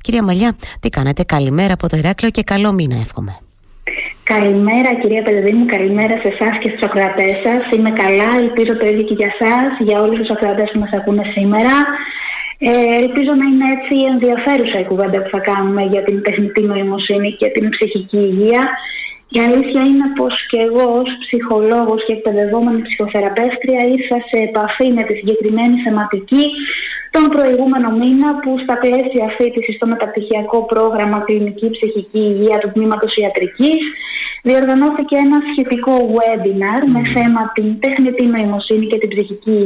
Κυρία Μαλιά, τι κάνετε, καλημέρα από το Ηράκλειο και καλό μήνα εύχομαι. Καλημέρα κυρία μου, καλημέρα σε εσάς και στους ακροατές σας. Είμαι καλά, ελπίζω το ίδιο και για εσάς, για όλους τους ακροατές που μας ακούνε σήμερα. Ε, ελπίζω να είναι έτσι ενδιαφέρουσα η κουβέντα που θα κάνουμε για την τεχνητή νοημοσύνη και την ψυχική υγεία. Η αλήθεια είναι πως και εγώ ως ψυχολόγος και εκπαιδευόμενη ψυχοθεραπεύτρια ήρθα σε επαφή με τη συγκεκριμένη θεματική τον προηγούμενο μήνα που στα πλαίσια φίτηση στο μεταπτυχιακό πρόγραμμα Κλινική Ψυχική Υγεία του Τμήματος Ιατρικής διοργανώθηκε ένα σχετικό webinar με θέμα την τεχνητή νοημοσύνη και την ψυχική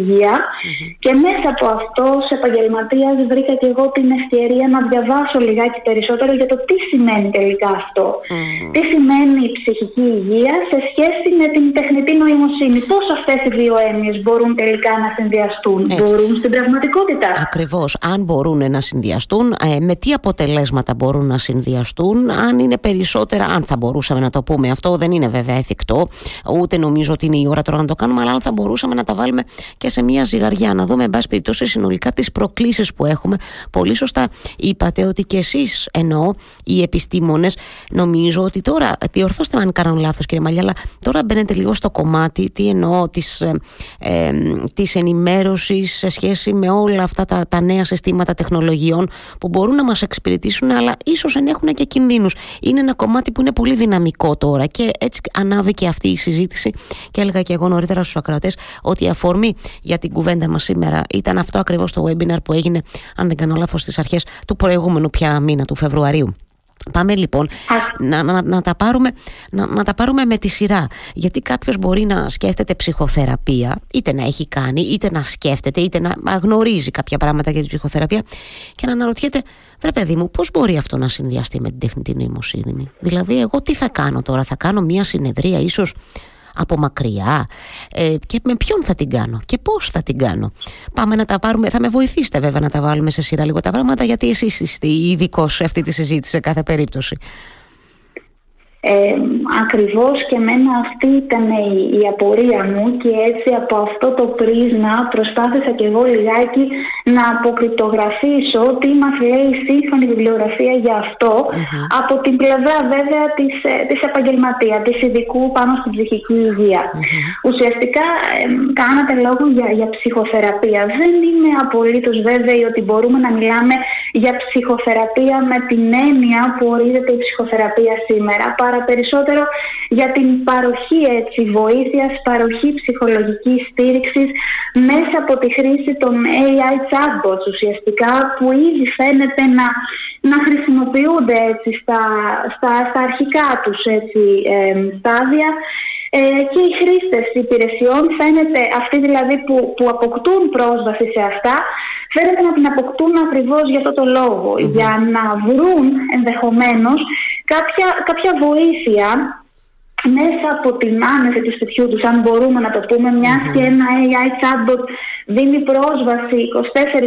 και μέσα από αυτό σε επαγγελματίας βρήκα και εγώ την ευκαιρία να διαβάσω λιγάκι περισσότερο για το τι σημαίνει τελικά Τι σημαίνει η ψυχική υγεία σε σχέση με την τεχνητή νοημοσύνη. Πώς αυτές οι δύο έννοιες μπορούν τελικά να συνδυαστούν. Μπορούν στην πραγματικότητα; Ακριβώς. Αν μπορούν να συνδυαστούν, ε, με τι αποτελέσματα μπορούν να συνδυαστούν, αν είναι περισσότερα, αν θα μπορούσαμε να το πούμε αυτό, δεν είναι βέβαια εφικτό, ούτε νομίζω ότι είναι η ώρα τώρα να το κάνουμε, αλλά αν θα μπορούσαμε να τα βάλουμε και σε μια ζυγαριά, να δούμε, εν πάση περιπτώσει, συνολικά τις προκλήσεις που έχουμε. Πολύ σωστά είπατε ότι και εσείς εννοώ, οι επιστήμονες, νομίζω ότι τώρα, διορθώστε με αν κάνω λάθος κύριε Μαλιά, αλλά τώρα μπαίνετε λίγο στο κομμάτι, τι εννοώ, της ε, της ενημέρωσης σε σχέση με όλα αυτά τα, τα νέα συστήματα τεχνολογιών που μπορούν να μας εξυπηρετήσουν αλλά ίσως ενέχουν και κινδύνους. Είναι ένα κομμάτι που είναι πολύ δυναμικό τώρα και έτσι ανάβει και αυτή η συζήτηση και έλεγα και εγώ νωρίτερα στους ακροατές ότι η αφορμή για την κουβέντα μας σήμερα ήταν αυτό ακριβώς το webinar που έγινε αν δεν κάνω λάθος στις αρχές του προηγούμενου πια μήνα του Φεβρουαρίου. Πάμε λοιπόν να, να, να, τα πάρουμε, να, να τα πάρουμε με τη σειρά. Γιατί κάποιος μπορεί να σκέφτεται ψυχοθεραπεία, είτε να έχει κάνει, είτε να σκέφτεται, είτε να γνωρίζει κάποια πράγματα για την ψυχοθεραπεία και να αναρωτιέται, βρε παιδί μου, πώς μπορεί αυτό να συνδυαστεί με την τεχνητή νοημοσύνη; Δηλαδή, εγώ τι θα κάνω τώρα, θα κάνω μια συνεδρία, ίσως από μακριά ε, και με ποιον θα την κάνω και πώς θα την κάνω. Πάμε να τα πάρουμε, θα με βοηθήσετε βέβαια να τα βάλουμε σε σειρά λίγο τα πράγματα γιατί εσείς είστε ειδικό σε αυτή τη συζήτηση σε κάθε περίπτωση. Ε, ακριβώς και μένα αυτή ήταν η, η, απορία μου και έτσι από αυτό το πρίσμα προσπάθησα και εγώ λιγάκι να αποκρυπτογραφήσω τι μας λέει η σύγχρονη βιβλιογραφία για αυτο από την πλευρά βέβαια της, ε, της επαγγελματίας, της ειδικού πάνω στην ψυχική Ουσιαστικά ε, κάνατε λόγο για, για ψυχοθεραπεία. Δεν είμαι απολύτως βέβαιη ότι μπορούμε να μιλάμε για ψυχοθεραπεία με την έννοια που ορίζεται η ψυχοθεραπεία σήμερα παρά περισσότερο για την παροχή έτσι, βοήθειας, παροχή ψυχολογικής στήριξης μέσα από τη χρήση των AI chatbots ουσιαστικά που ήδη φαίνεται να, να χρησιμοποιούνται έτσι, στα, στα, στα αρχικά τους έτσι, στάδια. ε, και οι χρήστες υπηρεσιών φαίνεται αυτοί δηλαδή που, που αποκτούν πρόσβαση σε αυτά φαίνεται να την αποκτούν ακριβώς για αυτό το λογο για να βρουν ενδεχομένως κάποια, κάποια βοήθεια μέσα από την άνεση του σπιτιού τους, αν μπορούμε να το πούμε, και ένα AI chatbot δίνει πρόσβαση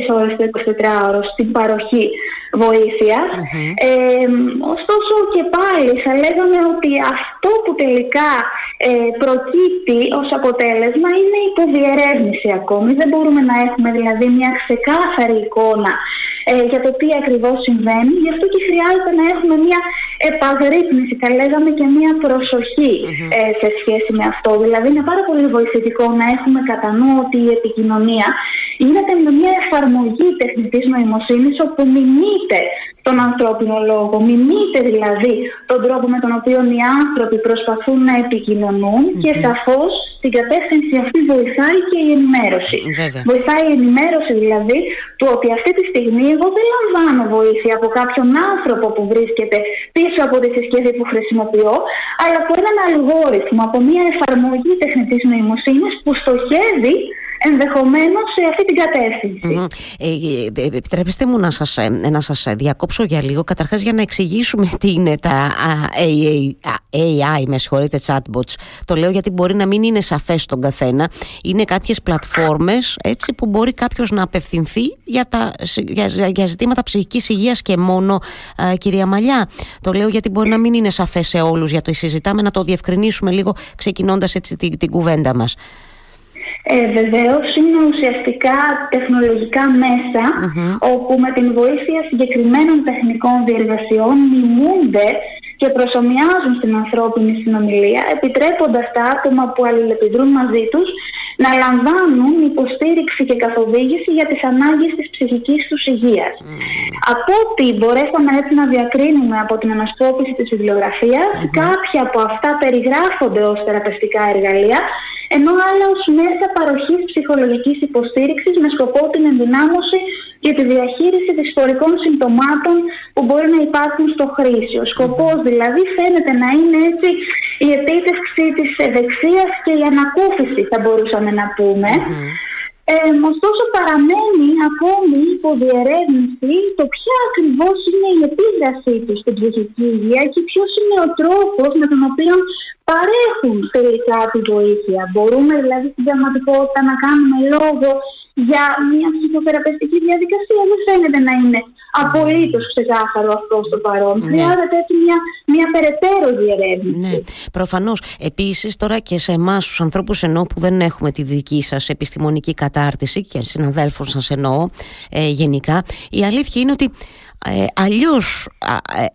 24 ώρες το 24ωρο στην παροχή βοηθειας Ε, ωστόσο και πάλι θα λέγαμε ότι αυτό που τελικά ε, προκύπτει ως αποτέλεσμα είναι υποδιερεύνηση ακόμη. Δεν μπορούμε να έχουμε δηλαδή μια ξεκάθαρη εικόνα ε, για το τι ακριβώς συμβαίνει. Γι' αυτό και χρειάζεται να έχουμε μια επαγρύπνηση, θα λέγαμε και μια προσοχη ε, σε σχέση με αυτό. Δηλαδή είναι πάρα πολύ βοηθητικό να έχουμε κατά νου ότι η επικοινωνία γίνεται με μια εφαρμογή τεχνητής νοημοσύνης όπου μιμείται τον ανθρώπινο λόγο. Μιμείται δηλαδή τον τρόπο με τον οποίο οι άνθρωποι προσπαθούν να επικοινωνουν και σαφώς στην κατεύθυνση αυτή βοηθάει και η ενημέρωση. Βοηθάει η ενημέρωση δηλαδή του ότι αυτή τη στιγμή εγώ δεν λαμβάνω βοήθεια από κάποιον άνθρωπο που βρίσκεται πίσω από τη συσκευή που χρησιμοποιώ, αλλά από έναν αλγόριθμο, από μια εφαρμογή τεχνητής νοημοσύνης που στοχεύει ενδεχομένως σε αυτή την κατεύθυνση. Ε, ε, επιτρέψτε μου να σας, ε, να σας διακόψω για λίγο, καταρχάς για να εξηγήσουμε τι είναι τα AI, AI με συγχωρείτε, chatbots. Το λέω γιατί μπορεί να μην είναι σαφές στον καθένα. Είναι κάποιες πλατφόρμες έτσι, που μπορεί κάποιος να απευθυνθεί για, τα, για, για ζητήματα ψυχικής υγείας και μόνο, κυρία Μαλιά. Το λέω γιατί μπορεί να μην είναι σαφές σε όλους για το συζητάμε, να το διευκρινίσουμε λίγο ξεκινώντας έτσι την, την κουβέντα μας. Ε, βεβαίως είναι ουσιαστικά τεχνολογικά όπου με την βοήθεια συγκεκριμένων τεχνικών διεργασιών μιμούνται και προσωμιάζουν στην ανθρώπινη συνομιλία επιτρέποντας τα άτομα που αλληλεπιδρούν μαζί τους να λαμβάνουν υποστήριξη και καθοδήγηση για τις ανάγκες της ψυχικής τους υγείας. Από ό,τι μπορέσαμε έτσι να διακρίνουμε από την ανασκόπηση της βιβλιογραφίας, κάποια από αυτά περιγράφονται ως θεραπευτικά εργαλεία, ενώ άλλα ως μέσα παροχής ψυχολογικής υποστήριξης με σκοπό την ενδυνάμωση και τη διαχείριση δυσφορικών συμπτωμάτων που μπορεί να υπάρχουν στο χρήση. Ο σκοπός δηλαδή φαίνεται να είναι έτσι η επίτευξη της ευεξίας και η ανακούφιση θα μπορούσαμε να πούμε. Ε, ωστόσο παραμένει ακόμη υπό διερεύνηση το ποια ακριβώς είναι η επίδρασή του στην ψυχική υγεία και ποιος είναι ο τρόπος με τον οποίο παρέχουν τελικά τη βοήθεια. Μπορούμε δηλαδή στην πραγματικότητα να κάνουμε λόγο για μια ψυχοθεραπευτική διαδικασία. Δεν φαίνεται να είναι απολύτως ξεκάθαρο αυτό στο παρόν. Ναι. Χρειάζεται έτσι μια, μια περαιτέρω διερεύνηση. Ναι, προφανώς. Επίσης τώρα και σε εμάς τους ανθρώπους εννοώ που δεν έχουμε τη δική σας επιστημονική κατάρτιση και συναδέλφων σας εννοώ ε, γενικά, η αλήθεια είναι ότι ε, αλλιώς, ε,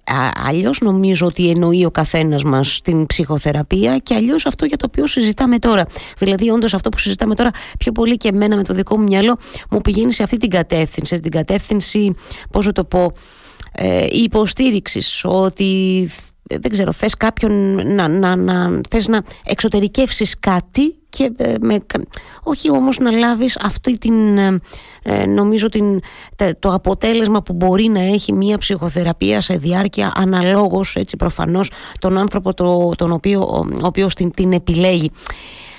αλλιώς νομίζω ότι εννοεί ο καθένας μας την ψυχοθεραπεία και αλλιώς αυτό για το οποίο συζητάμε τώρα. Δηλαδή όντως αυτό που συζητάμε τώρα πιο πολύ και εμένα με το δικό μου μυαλό μου πηγαίνει σε αυτή την κατεύθυνση, την κατεύθυνση, πώς θα το πω, ε, υποστήριξης ότι δεν ξέρω, θες κάποιον να, να, να, θες να εξωτερικεύσεις κάτι και ε, με, όχι όμως να λάβεις αυτή την ε, ε, νομίζω την, το αποτέλεσμα που μπορεί να έχει μια ψυχοθεραπεία σε διάρκεια αναλόγως έτσι προφανώς τον άνθρωπο το, τον οποίο, ο, ο οποίος την, την επιλέγει.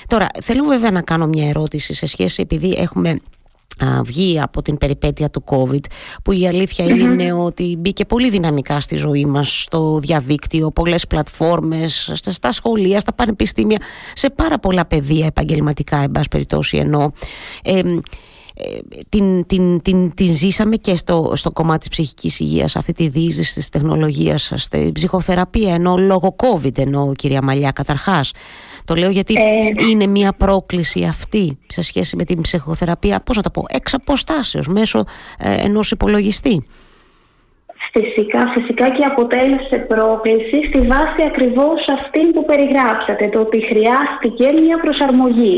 Τώρα θέλω βέβαια να κάνω μια ερώτηση σε σχέση επειδή έχουμε βγει από την περιπέτεια του COVID που η αλήθεια είναι ότι μπήκε πολύ δυναμικά στη ζωή μας στο διαδίκτυο, πολλές πλατφόρμες στα σχολεία, στα πανεπιστήμια σε πάρα πολλά πεδία επαγγελματικά εν πάση περιπτώσει εννοώ ε, την, την, την, την ζήσαμε και στο, στο κομμάτι της ψυχικής υγείας αυτή τη διείσδυση της τεχνολογίας στην ψυχοθεραπεία ενώ λόγω COVID ενώ κυρία Μαλιά καταρχάς το λέω γιατί ε, είναι μια πρόκληση αυτή σε σχέση με την ψυχοθεραπεία, πώς να το πω, εξ αποστάσεως μέσω ε, ενός υπολογιστή. Φυσικά, φυσικά και αποτέλεσε πρόκληση στη βάση ακριβώς αυτή που περιγράψατε, το ότι χρειάστηκε μια προσαρμογή.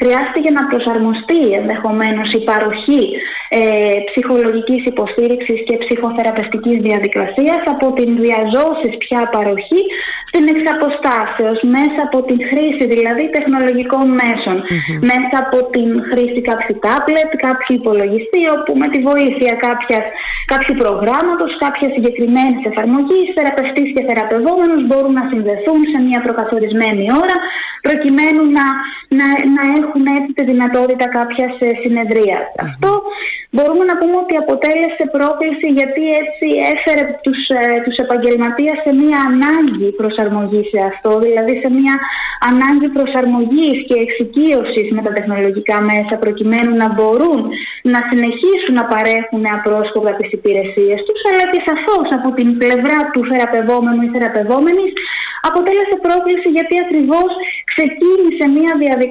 Χρειάστηκε να προσαρμοστεί ενδεχομένως η παροχή ε, ψυχολογικής υποστήριξης και ψυχοθεραπευτικής διαδικασίας από την διαζώσεις πια παροχή στην εξαποστάσεως, μέσα από την χρήση δηλαδή τεχνολογικών μέσα από την χρήση κάποιου τάμπλετ, κάποιου υπολογιστή, όπου με τη βοήθεια κάποιας, κάποιου προγράμματος, κάποιας συγκεκριμένης εφαρμογής, θεραπευτής και θεραπευόμενος μπορούν να συνδεθούν σε μια προκαθορισμένη ώρα προκειμένου να, να, να έχουν έτσι τη δυνατότητα κάποια συνεδρία. Αυτό μπορούμε να πούμε ότι αποτέλεσε πρόκληση γιατί έτσι έφερε τους, ε, τους επαγγελματίες σε μια ανάγκη προσαρμογής σε αυτό, δηλαδή σε μια ανάγκη προσαρμογής και εξοικείωσης με τα τεχνολογικά μέσα προκειμένου να μπορούν να συνεχίσουν να παρέχουν απρόσκοπτα τις υπηρεσίες τους, αλλά και σαφώς από την πλευρά του θεραπευόμενου ή θεραπευόμενης αποτέλεσε πρόκληση γιατί ακριβώς ξεκίνησε μια διαδικασία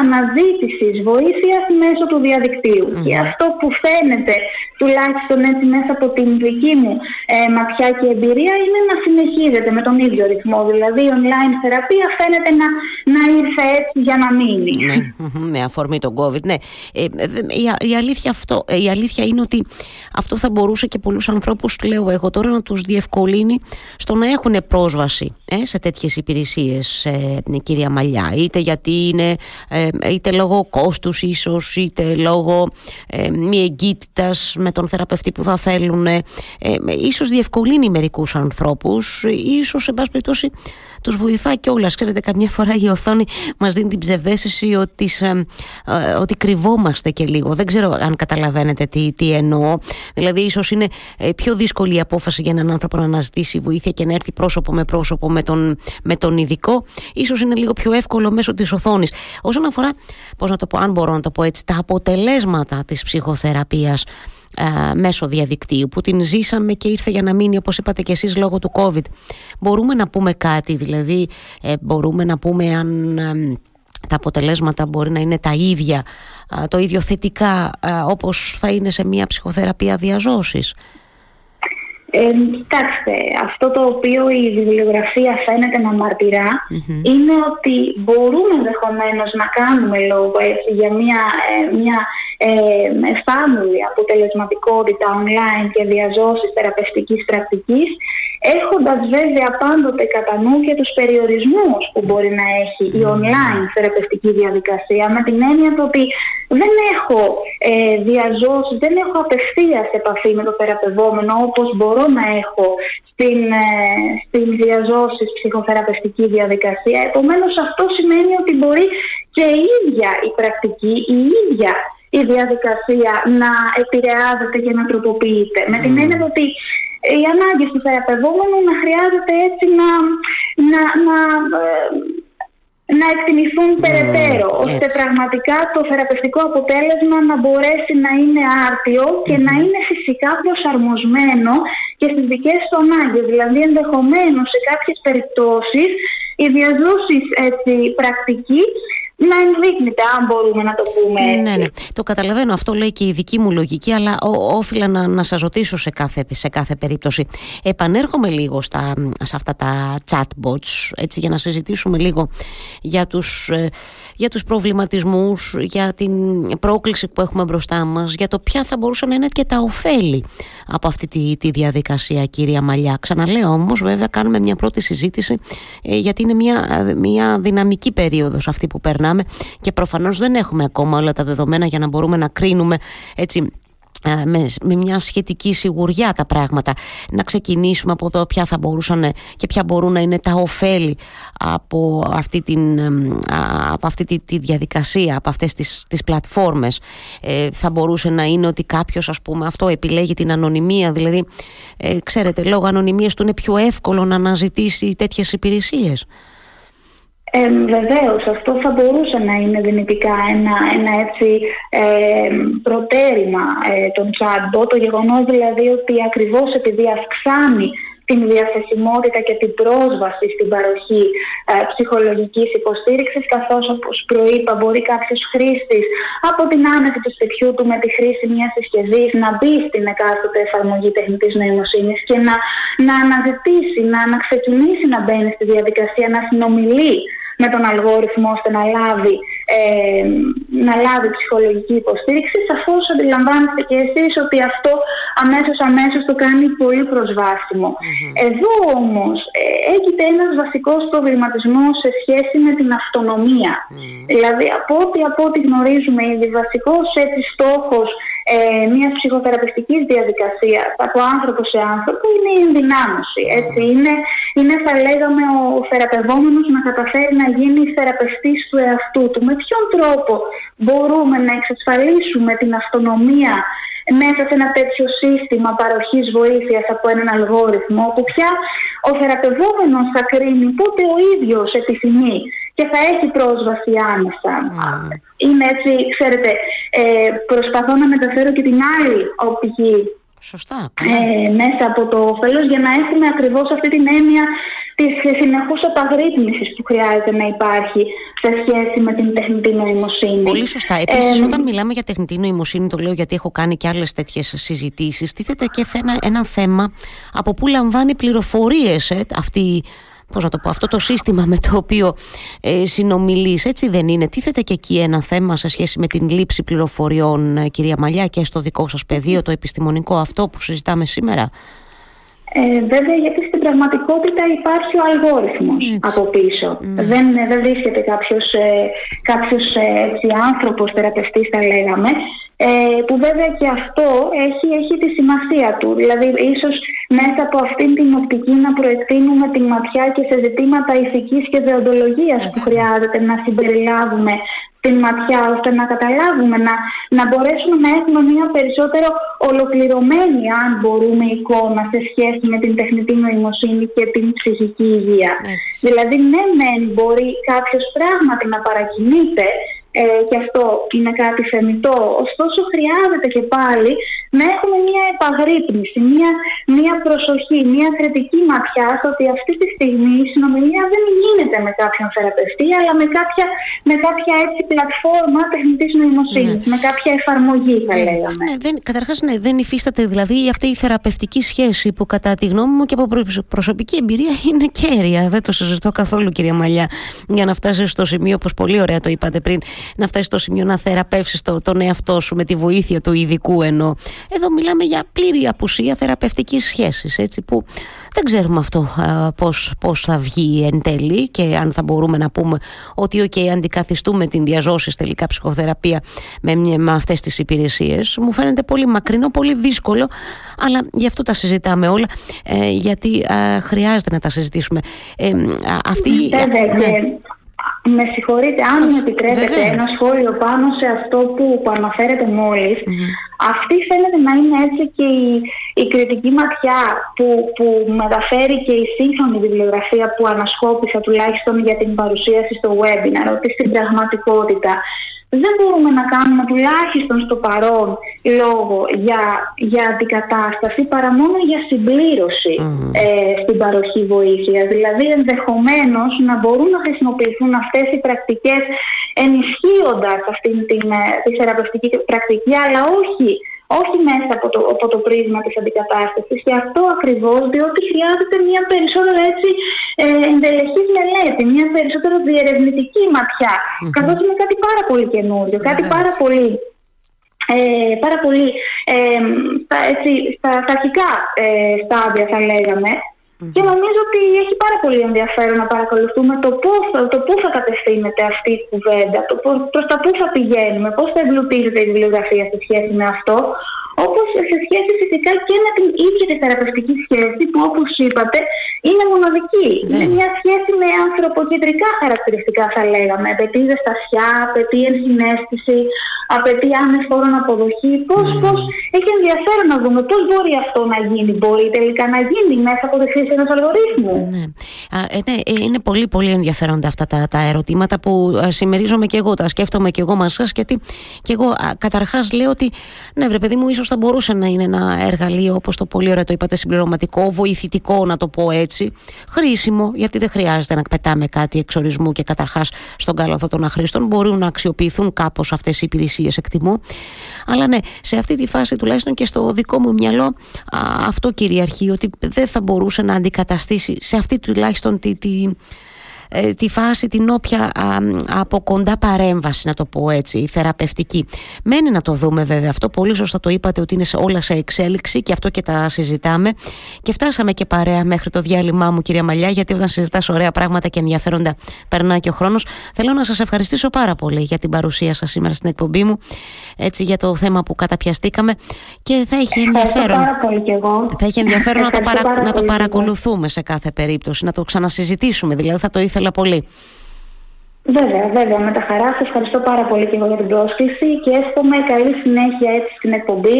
αναζήτησης βοήθειας μέσω του διαδικτυου Και αυτό που φαίνεται τουλάχιστον έτσι μέσα από την δική μου ε, ματιά και εμπειρία είναι να συνεχίζεται με τον ίδιο ρυθμό. Δηλαδή η online θεραπεία φαίνεται να, να ήρθε έτσι για να μείνει. Ναι, με αφορμή τον COVID, ναι. Ε, η, η, αλήθεια αυτό, ε, η αλήθεια είναι ότι αυτό θα μπορούσε και πολλούς ανθρώπους, λέω εγώ τώρα, να τους διευκολύνει στο να έχουν πρόσβαση ε, σε τέτοιες υπηρεσίες, ε, κυρία Μαλιά. Είτε γιατί είναι, ε, είτε λόγω κόστους ίσως, είτε λόγω ε, μη εγκύτητας με τον θεραπευτή που θα θέλουν. Ε, ίσως διευκολύνει μερικούς ανθρώπους, ίσως, σε πάση περιπτώσει, τους βοηθάει κιόλας. Ξέρετε, καμιά φορά η οθόνη μας δίνει την ψευδέστηση ότι, ε, ότι κρυβόμαστε και λίγο. Δεν ξέρω αν καταλαβαίνετε τι, τι εννοώ. Δηλαδή, ίσως είναι ε, πιο δύσκολη η απόφαση για έναν άνθρωπο να αναζητήσει βοήθεια και να έρθει πρόσωπο με πρόσωπο με τον, με τον ειδικό. Ίσως είναι λίγο πιο εύκολο μέσω της οθόνης. Όσον αφορά, πώς να το πω, αν μπορώ να το πω έτσι, τα αποτελέσματα της ψυχοθεραπείας ε, μέσω διαδικτύου που την ζήσαμε και ήρθε για να μείνει όπως είπατε και εσείς λόγω του COVID μπορούμε να πούμε κάτι δηλαδή ε, μπορούμε να πούμε αν τα αποτελέσματα μπορεί να είναι τα ίδια, το ίδιο θετικά όπως θα είναι σε μια ψυχοθεραπεία διαζώσης; Ε, κοιτάξτε, αυτό το οποίο η βιβλιογραφία φαίνεται να μαρτυρα είναι ότι μπορούμε ενδεχομένως να κάνουμε λόγο έτσι, για μια, ε, μια ε, αποτελεσματικότητα online και διαζώσεις θεραπευτικής πρακτικής έχοντας βέβαια πάντοτε κατά νου και τους περιορισμούς που μπορεί να έχει η online θεραπευτική διαδικασία με την έννοια ότι δεν έχω ε, διαζώσεις, δεν έχω απευθείας επαφή με το θεραπευόμενο όπως μπορώ να έχω στην, ε, στην διαζώσεις ψυχοθεραπευτικής διαδικασίας. Επομένως αυτό σημαίνει ότι μπορεί και η ίδια η πρακτική, η ίδια η διαδικασία να επηρεάζεται και να τροποποιείται. Με την έννοια ότι οι ανάγκες του θεραπευόμενου να χρειάζεται έτσι να, να, να, ε, να εκτιμηθούν mm, περαιτέρω, ώστε πραγματικά το θεραπευτικό αποτέλεσμα να μπορέσει να είναι άρτιο και να είναι φυσικά προσαρμοσμένο και στις δικές του ανάγκες. Δηλαδή ενδεχομένως σε κάποιες περιπτώσεις οι διαζώσεις έτσι, πρακτική να ενδείκνυται, αν μπορούμε να το πούμε έτσι. Ναι, ναι. Το καταλαβαίνω. Αυτό λέει και η δική μου λογική, αλλά ό, όφιλα να, να σας ρωτήσω σε κάθε, σε κάθε περίπτωση. Επανέρχομαι λίγο στα, σε αυτά τα chatbots, έτσι, για να συζητήσουμε λίγο για τους, ε, για τους προβληματισμούς, για την πρόκληση που έχουμε μπροστά μας, για το ποια θα μπορούσαν να είναι και τα ωφέλη από αυτή τη, τη διαδικασία, κυρία Μαλιά. Ξαναλέω όμως, βέβαια, κάνουμε μια πρώτη συζήτηση, ε, γιατί είναι μια, μια δυναμική περίοδος αυτή που περνάμε και προφανώς δεν έχουμε ακόμα όλα τα δεδομένα για να μπορούμε να κρίνουμε έτσι ε, με, με μια σχετική σιγουριά τα πράγματα. Να ξεκινήσουμε από το ποια θα μπορούσαν και ποια μπορούν να είναι τα ωφέλη από αυτή, την, από αυτή τη, τη διαδικασία από αυτές τις, τις πλατφόρμες. Ε, θα μπορούσε να είναι ότι κάποιος ας πούμε αυτό επιλέγει την ανωνυμία δηλαδή ε, ξέρετε λόγω ανωνυμίας του είναι πιο εύκολο να αναζητήσει τέτοιες υπηρεσίες ε, Βεβαίως, αυτό θα μπορούσε να είναι δυνητικά ένα, ένα έτσι ε, προτέρημα ε, των chatbot, το γεγονός δηλαδή ότι ακριβώς επειδή αυξάνει την διαθεσιμότητα και την πρόσβαση στην παροχή ε, ψυχολογικής υποστήριξης καθώς όπως προείπα μπορεί κάποιος χρήστης από την άνεση του σπιτιού του με τη χρήση μιας συσκευής να μπει στην εκάστοτε εφαρμογή τεχνητής νοημοσύνης και να, να αναζητήσει, να, να ξεκινήσει να μπαίνει στη διαδικασία, να συνομιλεί με τον αλγόριθμο ώστε να λάβει, ε, να λάβει ψυχολογική υποστήριξη, σαφώς αντιλαμβάνεστε και εσείς ότι αυτό αμέσως αμέσως το κάνει πολύ προσβάσιμο. Εδώ όμως ε, έχετε ένας βασικός προβληματισμός σε σχέση με την αυτονομία. Δηλαδή από ό,τι, από ό,τι γνωρίζουμε ήδη βασικός έτσι στόχος ε, μια ψυχοθεραπευτικής διαδικασίας από άνθρωπο σε άνθρωπο είναι η ενδυνάμωση. Έτσι. Είναι, είναι θα λέγαμε ο θεραπευόμενος να καταφέρει να γίνει θεραπευτής του εαυτού του. Με ποιον τρόπο μπορούμε να εξασφαλίσουμε την αυτονομία μέσα σε ένα τέτοιο σύστημα παροχής βοήθειας από έναν αλγόριθμο που πια ο θεραπευόμενος θα κρίνει πότε ο ίδιος επιθυμεί και θα έχει πρόσβαση άμεσα. Είναι έτσι, ξέρετε, ε, προσπαθώ να μεταφέρω και την άλλη οπτική Σωστά. Ε, μέσα από το όφελος για να έχουμε ακριβώς αυτή την έννοια της συνεχούς απαγρύπνησης που χρειάζεται να υπάρχει σε σχέση με την τεχνητή νοημοσύνη. Πολύ σωστά. Επίσης ε, όταν μιλάμε για τεχνητή νοημοσύνη, το λέω γιατί έχω κάνει και άλλες τέτοιες συζητήσεις, τίθεται και ένα, ένα θέμα από πού λαμβάνει πληροφορίες ε, αυτή πώς να το πω, αυτό το σύστημα με το οποίο ε, συνομιλείς, έτσι δεν είναι. Τίθεται και εκεί ένα θέμα σε σχέση με την λήψη πληροφοριών, ε, κυρία Μαλιά, και στο δικό σας πεδίο, το επιστημονικό αυτό που συζητάμε σήμερα; Ε, βέβαια γιατί στην πραγματικότητα υπάρχει ο αλγόριθμος από πίσω. Ναι. Δεν, δεν βρίσκεται κάποιος, ε, κάποιος ε, έτσι, άνθρωπος θεραπευτής θα λέγαμε ε, που βέβαια και αυτό έχει, έχει τη σημασία του. Δηλαδή ίσως μέσα από αυτήν την οπτική να προεκτείνουμε τη ματιά και σε ζητήματα ηθικής και δεοντολογίας που χρειάζεται να συμπεριλάβουμε την ματιά ώστε να καταλάβουμε, να, να μπορέσουμε να έχουμε μια περισσότερο ολοκληρωμένη αν μπορούμε εικόνα σε σχέση με την τεχνητή νοημοσύνη και την ψυχική υγεία. Δηλαδή ναι μεν μπορεί κάποιος πράγματι να παρακινείται ε, και αυτό είναι κάτι θεμητό. Ωστόσο χρειάζεται και πάλι να έχουμε μια επαγρύπνηση, μια, μια προσοχή, μια κριτική ματιά στο ότι αυτή τη στιγμή η συνομιλία δεν γίνεται με κάποιον θεραπευτή, αλλά με κάποια, με κάποια έτσι πλατφόρμα τεχνητής νοημοσύνης, ναι. με κάποια εφαρμογή θα ναι, λέγαμε. Ναι, δεν, καταρχάς ναι, δεν υφίσταται δηλαδή αυτή η θεραπευτική σχέση που κατά τη γνώμη μου και από προσωπική εμπειρία είναι κέρια. Δεν το συζητώ καθόλου κυρία Μαλιά για να φτάσεις στο σημείο, όπως πολύ ωραία το είπατε πριν, να φτάσεις στο σημείο να θεραπεύσεις το, τον εαυτό σου με τη βοήθεια του ειδικού ενώ εδώ μιλάμε για πλήρη απουσία θεραπευτικής σχέσης έτσι που δεν ξέρουμε αυτό πώς, πώς θα βγει εν τέλει και αν θα μπορούμε να πούμε ότι okay, αντικαθιστούμε την διαζώση τελικά ψυχοθεραπεία με, με αυτές τις υπηρεσίες. Μου φαίνεται πολύ μακρινό, πολύ δύσκολο αλλά γι' αυτό τα συζητάμε όλα ε, γιατί χρειάζεται να τα συζητήσουμε. Ε, αυτή, ναι. Με συγχωρείτε, αν μου επιτρέπετε ένα σχόλιο πάνω σε αυτό που, που αναφέρετε Αυτή φαίνεται να είναι έτσι και η, η κριτική ματιά που, που μεταφέρει και η σύγχρονη βιβλιογραφία που ανασκόπησα τουλάχιστον για την παρουσίαση στο webinar, ότι στην πραγματικότητα δεν μπορούμε να κάνουμε τουλάχιστον στο παρόν λόγο για, για αντικατάσταση παρά μόνο για συμπλήρωση ε, στην παροχή βοήθειας. Δηλαδή ενδεχομένως να μπορούν να χρησιμοποιηθούν αυτές οι πρακτικές ενισχύοντας αυτήν την, ε, τη θεραπευτική πρακτική αλλά όχι όχι μέσα από το, από το πρίσμα της αντικατάστασης. Και αυτό ακριβώς διότι χρειάζεται μια περισσότερο έτσι ε, εντελεχής μελέτη, μια περισσότερο διερευνητική ματιά mm-hmm. καθώς είναι κάτι πάρα πολύ καινούριο, κάτι πάρα πολύ ε, πάρα πολύ ε, στα, έτσι, στα, στα αρχικά ε, στάδια θα λέγαμε και νομίζω ότι έχει πάρα πολύ ενδιαφέρον να παρακολουθούμε το, πώς, το πού θα κατευθύνεται αυτή η κουβέντα, το προς τα πού θα πηγαίνουμε, πώς θα εμπλουτίζεται η βιβλιογραφία σε σχέση με αυτό, όπως σε σχέση φυσικά και με την ίδια τη θεραπευτική σχέση που όπως είπατε είναι μοναδική. Ναι. Είναι μια σχέση με ανθρωποκεντρικά χαρακτηριστικά θα λέγαμε. Απαιτεί ζεστασιά, απαιτεί ενσυναίσθηση, απαιτεί άμεσφόρον αποδοχή. Πώς, mm. πώς έχει ενδιαφέρον να δούμε πώς μπορεί αυτό να γίνει. Μπορεί τελικά να γίνει μέσα από τη χρήση ενός αλγορίθμου. Ναι. Α, ε, ναι, ε, είναι πολύ πολύ ενδιαφέροντα αυτά τα, τα ερωτήματα που ε, συμμερίζομαι και εγώ, τα σκέφτομαι και εγώ μαζί σας γιατί και εγώ καταρχάς λέω ότι ναι βρε παιδί μου ίσως θα μπορούσε να είναι ένα εργαλείο όπως το πολύ ωραία το είπατε συμπληρωματικό, βοηθητικό να το πω έτσι, χρήσιμο γιατί δεν χρειάζεται να πετάμε κάτι εξορισμού και καταρχάς στον κάλαθο των αχρήστων. Μπορούν να αξιοποιηθούν κάπως αυτές οι υπηρεσίες εκτιμώ. Αλλά ναι σε αυτή τη φάση τουλάχιστον και στο δικό μου μυαλό αυτό κυριαρχεί ότι δεν θα μπορούσε να αντικαταστήσει σε αυτή τουλάχιστον τη, τη ε, τη φάση την όποια από κοντά παρέμβαση να το πω έτσι, η θεραπευτική. Μένει να το δούμε βέβαια αυτό, πολύ σωστά το είπατε ότι είναι σε όλα σε εξέλιξη και αυτό και τα συζητάμε. Και φτάσαμε και παρέα μέχρι το διάλειμμά μου κυρία Μαλιά γιατί όταν συζητάς ωραία πράγματα και ενδιαφέροντα περνάει και ο χρόνος. Θέλω να σας ευχαριστήσω πάρα πολύ για την παρουσία σας σήμερα στην εκπομπή μου έτσι για το θέμα που καταπιαστήκαμε. Και θα έχει ενδιαφέρον πάρα πολύ και εγώ. θα έχει ενδιαφέρον να το, παρα... να το παρακολουθούμε σε κάθε περίπτωση να το ξανασυζητήσουμε. Δηλαδή θα το ήθελα ήθελα πολύ. Βέβαια, βέβαια. Με τα χαρά σας ευχαριστώ πάρα πολύ και εγώ για την πρόσκληση και εύχομαι καλή συνέχεια έτσι στην εκπομπή,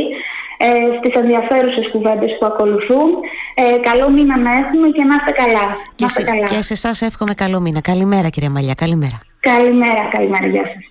ε, στις ενδιαφέρουσες κουβέντες που ακολουθούν. Ε, καλό μήνα να έχουμε και να είστε καλά. Και, σε, καλά. και σε εσάς εύχομαι καλό μήνα. Καλημέρα κυρία Μαλιά, καλημέρα. Καλημέρα, καλημέρα. Γεια σας.